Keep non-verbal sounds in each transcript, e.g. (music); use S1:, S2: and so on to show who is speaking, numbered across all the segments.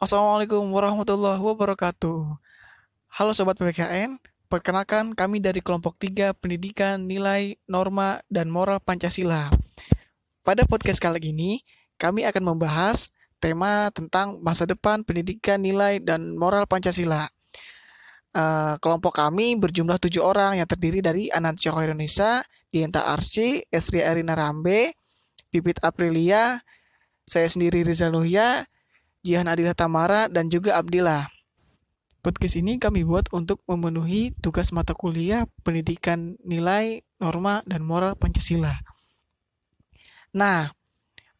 S1: Assalamualaikum warahmatullahi wabarakatuh. Halo Sobat PPKN, perkenalkan kami dari kelompok 3 Pendidikan, Nilai, Norma, dan Moral Pancasila. Pada podcast kali ini, kami akan membahas tema tentang masa depan pendidikan, nilai, dan moral Pancasila. Uh, kelompok kami berjumlah tujuh orang yang terdiri dari Anand Coko Indonesia, Dienta Arsy, Estri Erina Rambe, Pipit Aprilia, saya sendiri Rizal Nuhya, Jihan Adila Tamara, dan juga Abdillah. Podcast ini kami buat untuk memenuhi tugas mata kuliah pendidikan nilai, norma, dan moral Pancasila. Nah,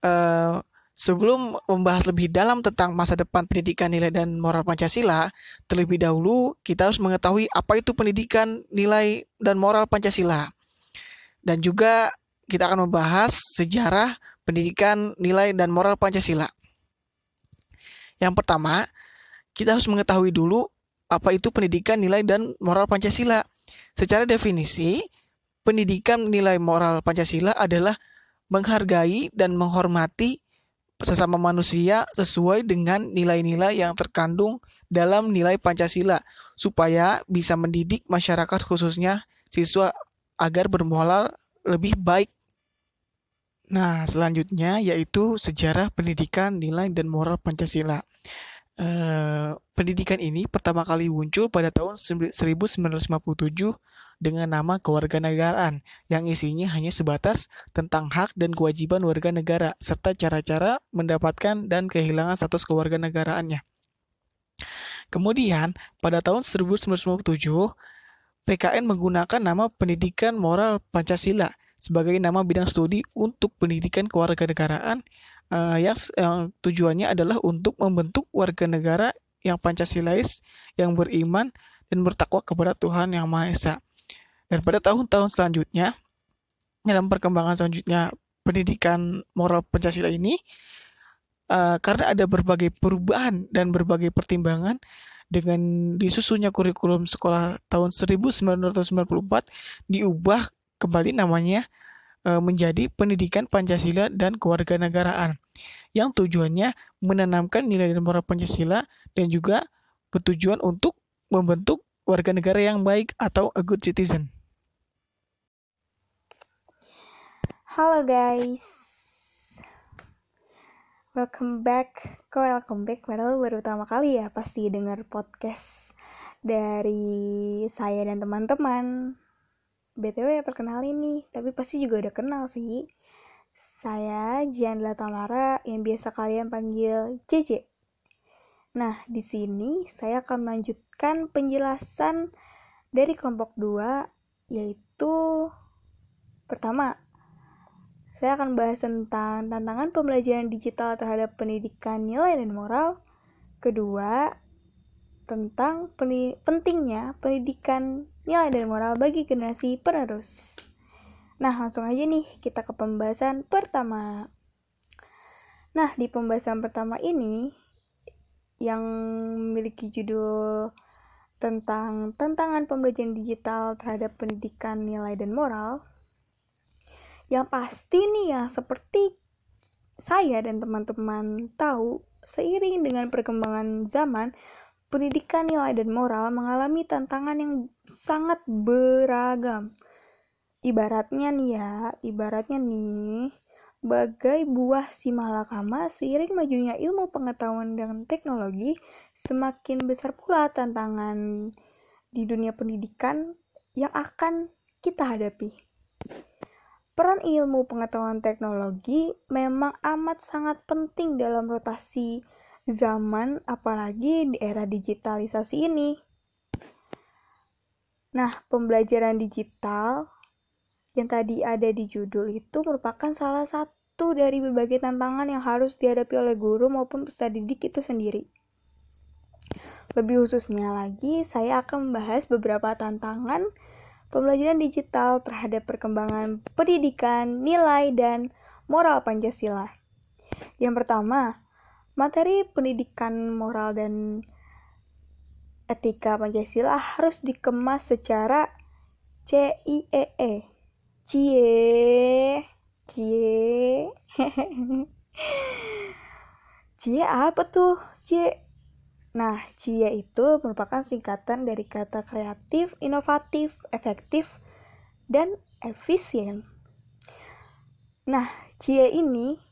S1: eh, sebelum membahas lebih dalam tentang masa depan pendidikan nilai dan moral Pancasila, terlebih dahulu kita harus mengetahui apa itu pendidikan nilai dan moral Pancasila. Dan juga kita akan membahas sejarah pendidikan nilai dan moral Pancasila. Yang pertama, kita harus mengetahui dulu apa itu pendidikan nilai dan moral Pancasila. Secara definisi, pendidikan nilai moral Pancasila adalah menghargai dan menghormati sesama manusia sesuai dengan nilai-nilai yang terkandung dalam nilai Pancasila supaya bisa mendidik masyarakat khususnya siswa agar bermoral lebih baik Nah, selanjutnya yaitu sejarah pendidikan, nilai, dan moral Pancasila. Eh, pendidikan ini pertama kali muncul pada tahun 1957 dengan nama kewarganegaraan yang isinya hanya sebatas tentang hak dan kewajiban warga negara serta cara-cara mendapatkan dan kehilangan status kewarganegaraannya. Kemudian, pada tahun 1957, PKN menggunakan nama Pendidikan Moral Pancasila sebagai nama bidang studi untuk pendidikan kewarganegaraan uh, yang, yang tujuannya adalah untuk membentuk warga negara yang Pancasilais, yang beriman dan bertakwa kepada Tuhan Yang Maha Esa. Dan pada tahun-tahun selanjutnya, dalam perkembangan selanjutnya pendidikan moral Pancasila ini, uh, karena ada berbagai perubahan dan berbagai pertimbangan, dengan disusunnya kurikulum sekolah tahun 1994 diubah kembali namanya e, menjadi pendidikan Pancasila dan kewarganegaraan yang tujuannya menanamkan nilai dan moral Pancasila dan juga bertujuan untuk membentuk warga negara yang baik atau a good citizen.
S2: Halo guys, welcome back. Kok welcome back? Padahal baru pertama kali ya pasti dengar podcast dari saya dan teman-teman. BTW ya perkenalin nih, tapi pasti juga udah kenal sih. Saya Jiandla Tamara yang biasa kalian panggil JJ. Nah, di sini saya akan melanjutkan penjelasan dari kelompok 2 yaitu pertama saya akan bahas tentang tantangan pembelajaran digital terhadap pendidikan nilai dan moral. Kedua, tentang pentingnya pendidikan nilai dan moral bagi generasi penerus. Nah, langsung aja nih kita ke pembahasan pertama. Nah, di pembahasan pertama ini yang memiliki judul tentang tantangan pembelajaran digital terhadap pendidikan nilai dan moral. Yang pasti nih ya, seperti saya dan teman-teman tahu, seiring dengan perkembangan zaman, pendidikan nilai dan moral mengalami tantangan yang sangat beragam. Ibaratnya nih ya, ibaratnya nih, bagai buah si malakama seiring majunya ilmu pengetahuan dan teknologi, semakin besar pula tantangan di dunia pendidikan yang akan kita hadapi. Peran ilmu pengetahuan teknologi memang amat sangat penting dalam rotasi zaman apalagi di era digitalisasi ini. Nah, pembelajaran digital yang tadi ada di judul itu merupakan salah satu dari berbagai tantangan yang harus dihadapi oleh guru maupun peserta didik itu sendiri. Lebih khususnya lagi, saya akan membahas beberapa tantangan pembelajaran digital terhadap perkembangan pendidikan, nilai, dan moral Pancasila. Yang pertama, materi pendidikan moral dan etika Pancasila harus dikemas secara CIEE. Cie, cie. (laughs) Cie apa tuh? Cie. Nah, Cie itu merupakan singkatan dari kata kreatif, inovatif, efektif, dan efisien. Nah, Cie ini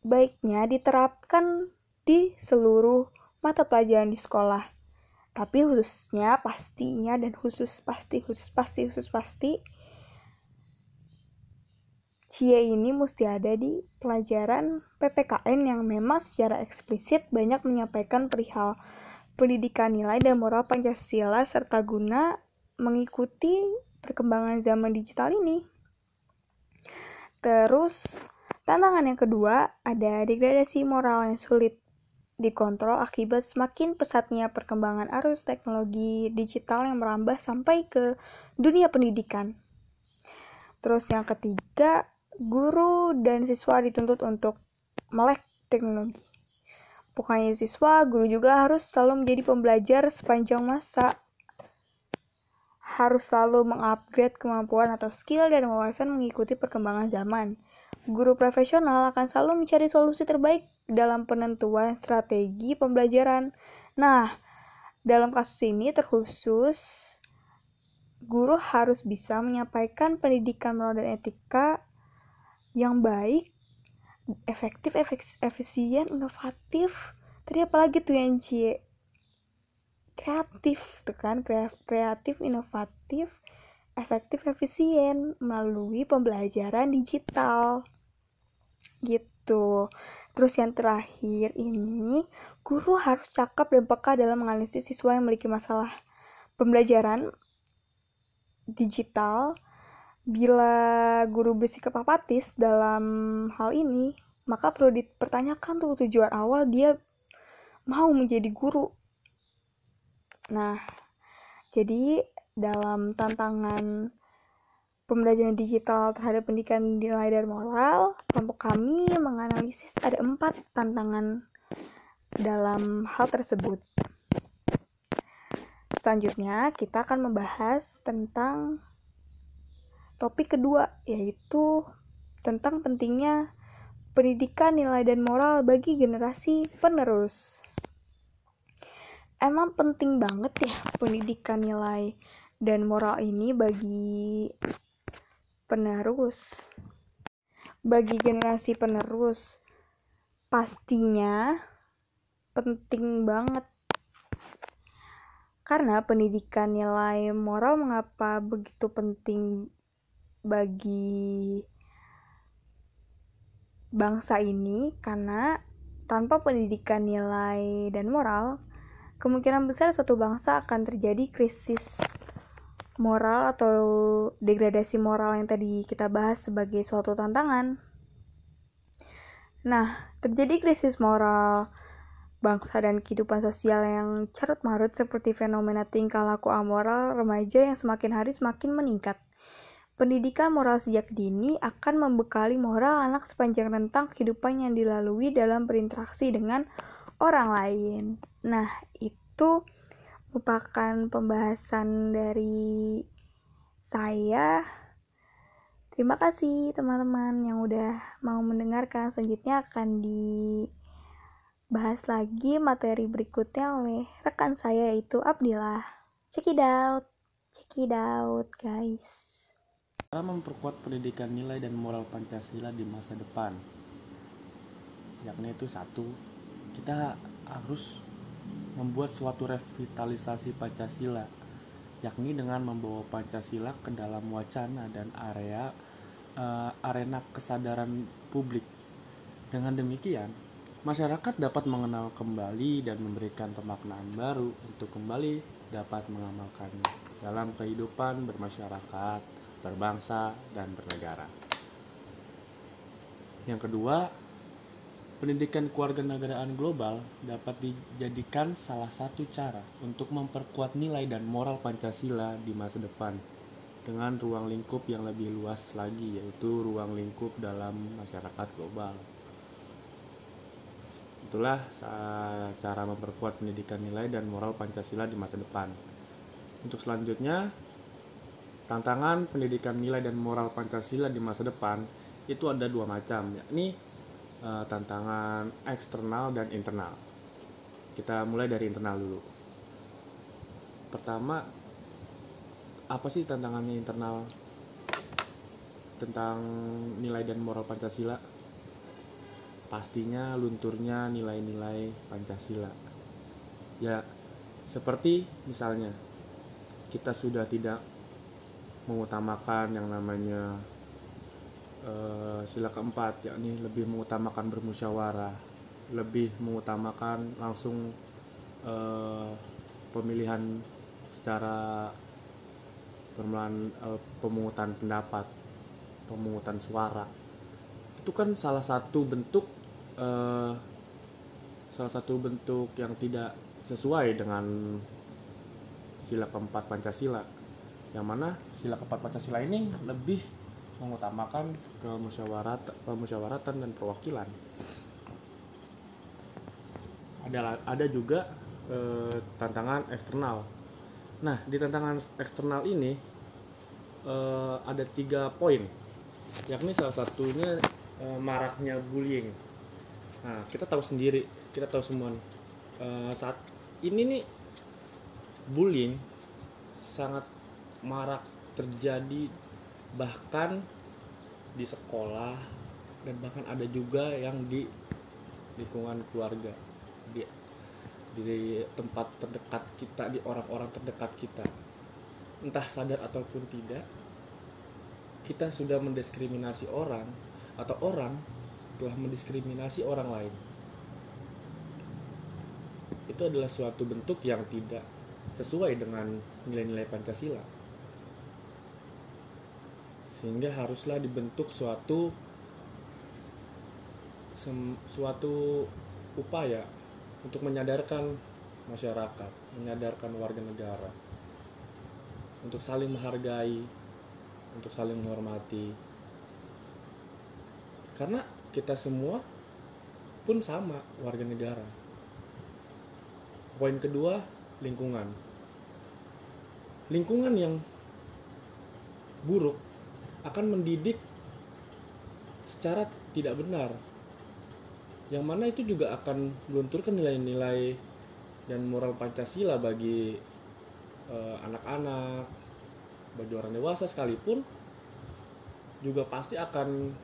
S2: baiknya diterapkan di seluruh mata pelajaran di sekolah. Tapi khususnya pastinya dan khusus pasti khusus pasti khusus pasti Cie ini mesti ada di pelajaran PPKN yang memang secara eksplisit banyak menyampaikan perihal pendidikan nilai dan moral Pancasila serta guna mengikuti perkembangan zaman digital ini. Terus, tantangan yang kedua ada degradasi moral yang sulit dikontrol akibat semakin pesatnya perkembangan arus teknologi digital yang merambah sampai ke dunia pendidikan. Terus yang ketiga, guru dan siswa dituntut untuk melek teknologi. Bukannya siswa, guru juga harus selalu menjadi pembelajar sepanjang masa. Harus selalu mengupgrade kemampuan atau skill dan wawasan mengikuti perkembangan zaman. Guru profesional akan selalu mencari solusi terbaik dalam penentuan strategi pembelajaran. Nah, dalam kasus ini terkhusus guru harus bisa menyampaikan pendidikan moral dan etika yang baik, efektif, efisien, inovatif. Tadi apalagi tuh yang C? Kreatif tuh kan, kreatif, inovatif, efektif, efisien melalui pembelajaran digital. Gitu. Terus yang terakhir ini, guru harus cakap dan peka dalam menganalisis siswa yang memiliki masalah pembelajaran digital Bila guru bersikap apatis dalam hal ini, maka perlu dipertanyakan tuh tujuan awal dia mau menjadi guru. Nah, jadi dalam tantangan pembelajaran digital terhadap pendidikan nilai dan moral, kelompok kami menganalisis ada empat tantangan dalam hal tersebut. Selanjutnya, kita akan membahas tentang Topik kedua yaitu tentang pentingnya pendidikan nilai dan moral bagi generasi penerus. Emang penting banget ya pendidikan nilai dan moral ini bagi penerus. Bagi generasi penerus pastinya penting banget karena pendidikan nilai moral mengapa begitu penting bagi bangsa ini karena tanpa pendidikan nilai dan moral, kemungkinan besar suatu bangsa akan terjadi krisis moral atau degradasi moral yang tadi kita bahas sebagai suatu tantangan. Nah, terjadi krisis moral bangsa dan kehidupan sosial yang carut marut seperti fenomena tingkah laku amoral remaja yang semakin hari semakin meningkat. Pendidikan moral sejak dini akan membekali moral anak sepanjang rentang kehidupan yang dilalui dalam berinteraksi dengan orang lain. Nah, itu merupakan pembahasan dari saya. Terima kasih teman-teman yang udah mau mendengarkan. Selanjutnya akan dibahas lagi materi berikutnya oleh rekan saya yaitu Abdillah. Check it out. Check it out, guys.
S3: Cara memperkuat pendidikan nilai dan moral Pancasila di masa depan yakni itu satu kita harus membuat suatu revitalisasi Pancasila yakni dengan membawa Pancasila ke dalam wacana dan area uh, arena kesadaran publik dengan demikian masyarakat dapat mengenal kembali dan memberikan pemaknaan baru untuk kembali dapat mengamalkannya dalam kehidupan bermasyarakat berbangsa, dan bernegara. Yang kedua, pendidikan keluarga negaraan global dapat dijadikan salah satu cara untuk memperkuat nilai dan moral Pancasila di masa depan dengan ruang lingkup yang lebih luas lagi yaitu ruang lingkup dalam masyarakat global. Itulah cara memperkuat pendidikan nilai dan moral Pancasila di masa depan. Untuk selanjutnya, Tantangan pendidikan nilai dan moral Pancasila di masa depan itu ada dua macam yakni uh, tantangan eksternal dan internal. Kita mulai dari internal dulu. Pertama apa sih tantangannya internal? Tentang nilai dan moral Pancasila. Pastinya lunturnya nilai-nilai Pancasila. Ya seperti misalnya kita sudah tidak mengutamakan yang namanya uh, sila keempat yakni lebih mengutamakan bermusyawarah lebih mengutamakan langsung uh, pemilihan secara permulaan uh, pemungutan pendapat pemungutan suara. Itu kan salah satu bentuk uh, salah satu bentuk yang tidak sesuai dengan sila keempat Pancasila. Yang mana sila keempat Pancasila ini lebih mengutamakan kemusyawarat pemusyawaratan dan perwakilan. Ada ada juga e, tantangan eksternal. Nah di tantangan eksternal ini e, ada tiga poin yakni salah satunya e, maraknya bullying. Nah kita tahu sendiri kita tahu semua e, saat ini nih bullying sangat marak terjadi bahkan di sekolah dan bahkan ada juga yang di lingkungan keluarga di di tempat terdekat kita di orang-orang terdekat kita entah sadar ataupun tidak kita sudah mendiskriminasi orang atau orang telah mendiskriminasi orang lain itu adalah suatu bentuk yang tidak sesuai dengan nilai-nilai Pancasila. Sehingga haruslah dibentuk suatu suatu upaya untuk menyadarkan masyarakat, menyadarkan warga negara untuk saling menghargai, untuk saling menghormati. Karena kita semua pun sama warga negara. Poin kedua, lingkungan. Lingkungan yang buruk akan mendidik secara tidak benar. Yang mana itu juga akan melunturkan nilai-nilai dan moral Pancasila bagi eh, anak-anak, bagi orang dewasa sekalipun juga pasti akan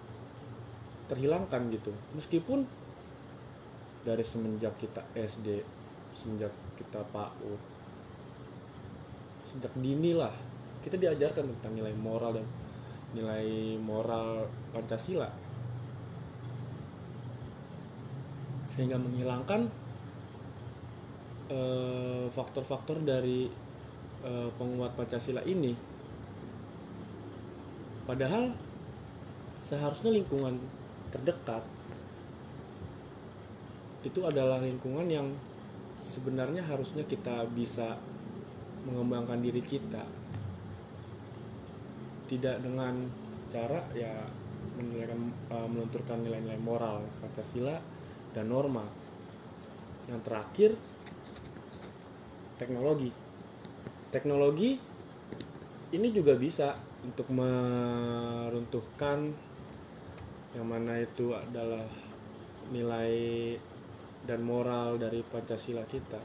S3: terhilangkan gitu. Meskipun dari semenjak kita SD semenjak kita PAUD sejak dini lah kita diajarkan tentang nilai moral dan nilai moral Pancasila. Sehingga menghilangkan eh, faktor-faktor dari eh, penguat Pancasila ini. Padahal seharusnya lingkungan terdekat itu adalah lingkungan yang sebenarnya harusnya kita bisa mengembangkan diri kita tidak dengan cara ya menilaikan uh, melunturkan nilai-nilai moral Pancasila dan norma yang terakhir teknologi teknologi ini juga bisa untuk meruntuhkan yang mana itu adalah nilai dan moral dari Pancasila kita.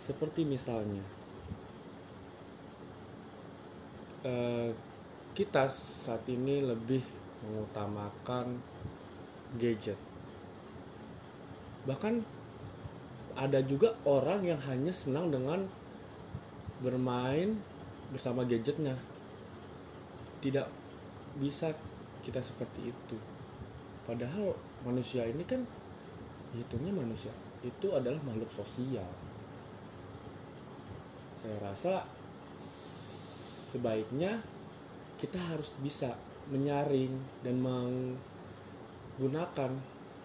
S3: Seperti misalnya, eh, kita saat ini lebih mengutamakan gadget. Bahkan ada juga orang yang hanya senang dengan bermain bersama gadgetnya. Tidak bisa kita seperti itu. Padahal manusia ini kan hitungnya manusia itu adalah makhluk sosial saya rasa sebaiknya kita harus bisa menyaring dan menggunakan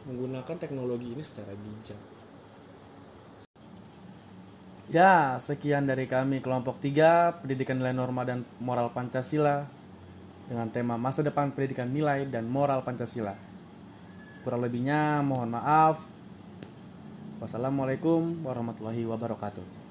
S3: menggunakan teknologi ini secara bijak. Ya, sekian dari kami kelompok 3 Pendidikan Nilai Norma dan Moral Pancasila dengan tema masa depan pendidikan nilai dan moral Pancasila. Kurang lebihnya mohon maaf. Wassalamualaikum warahmatullahi wabarakatuh.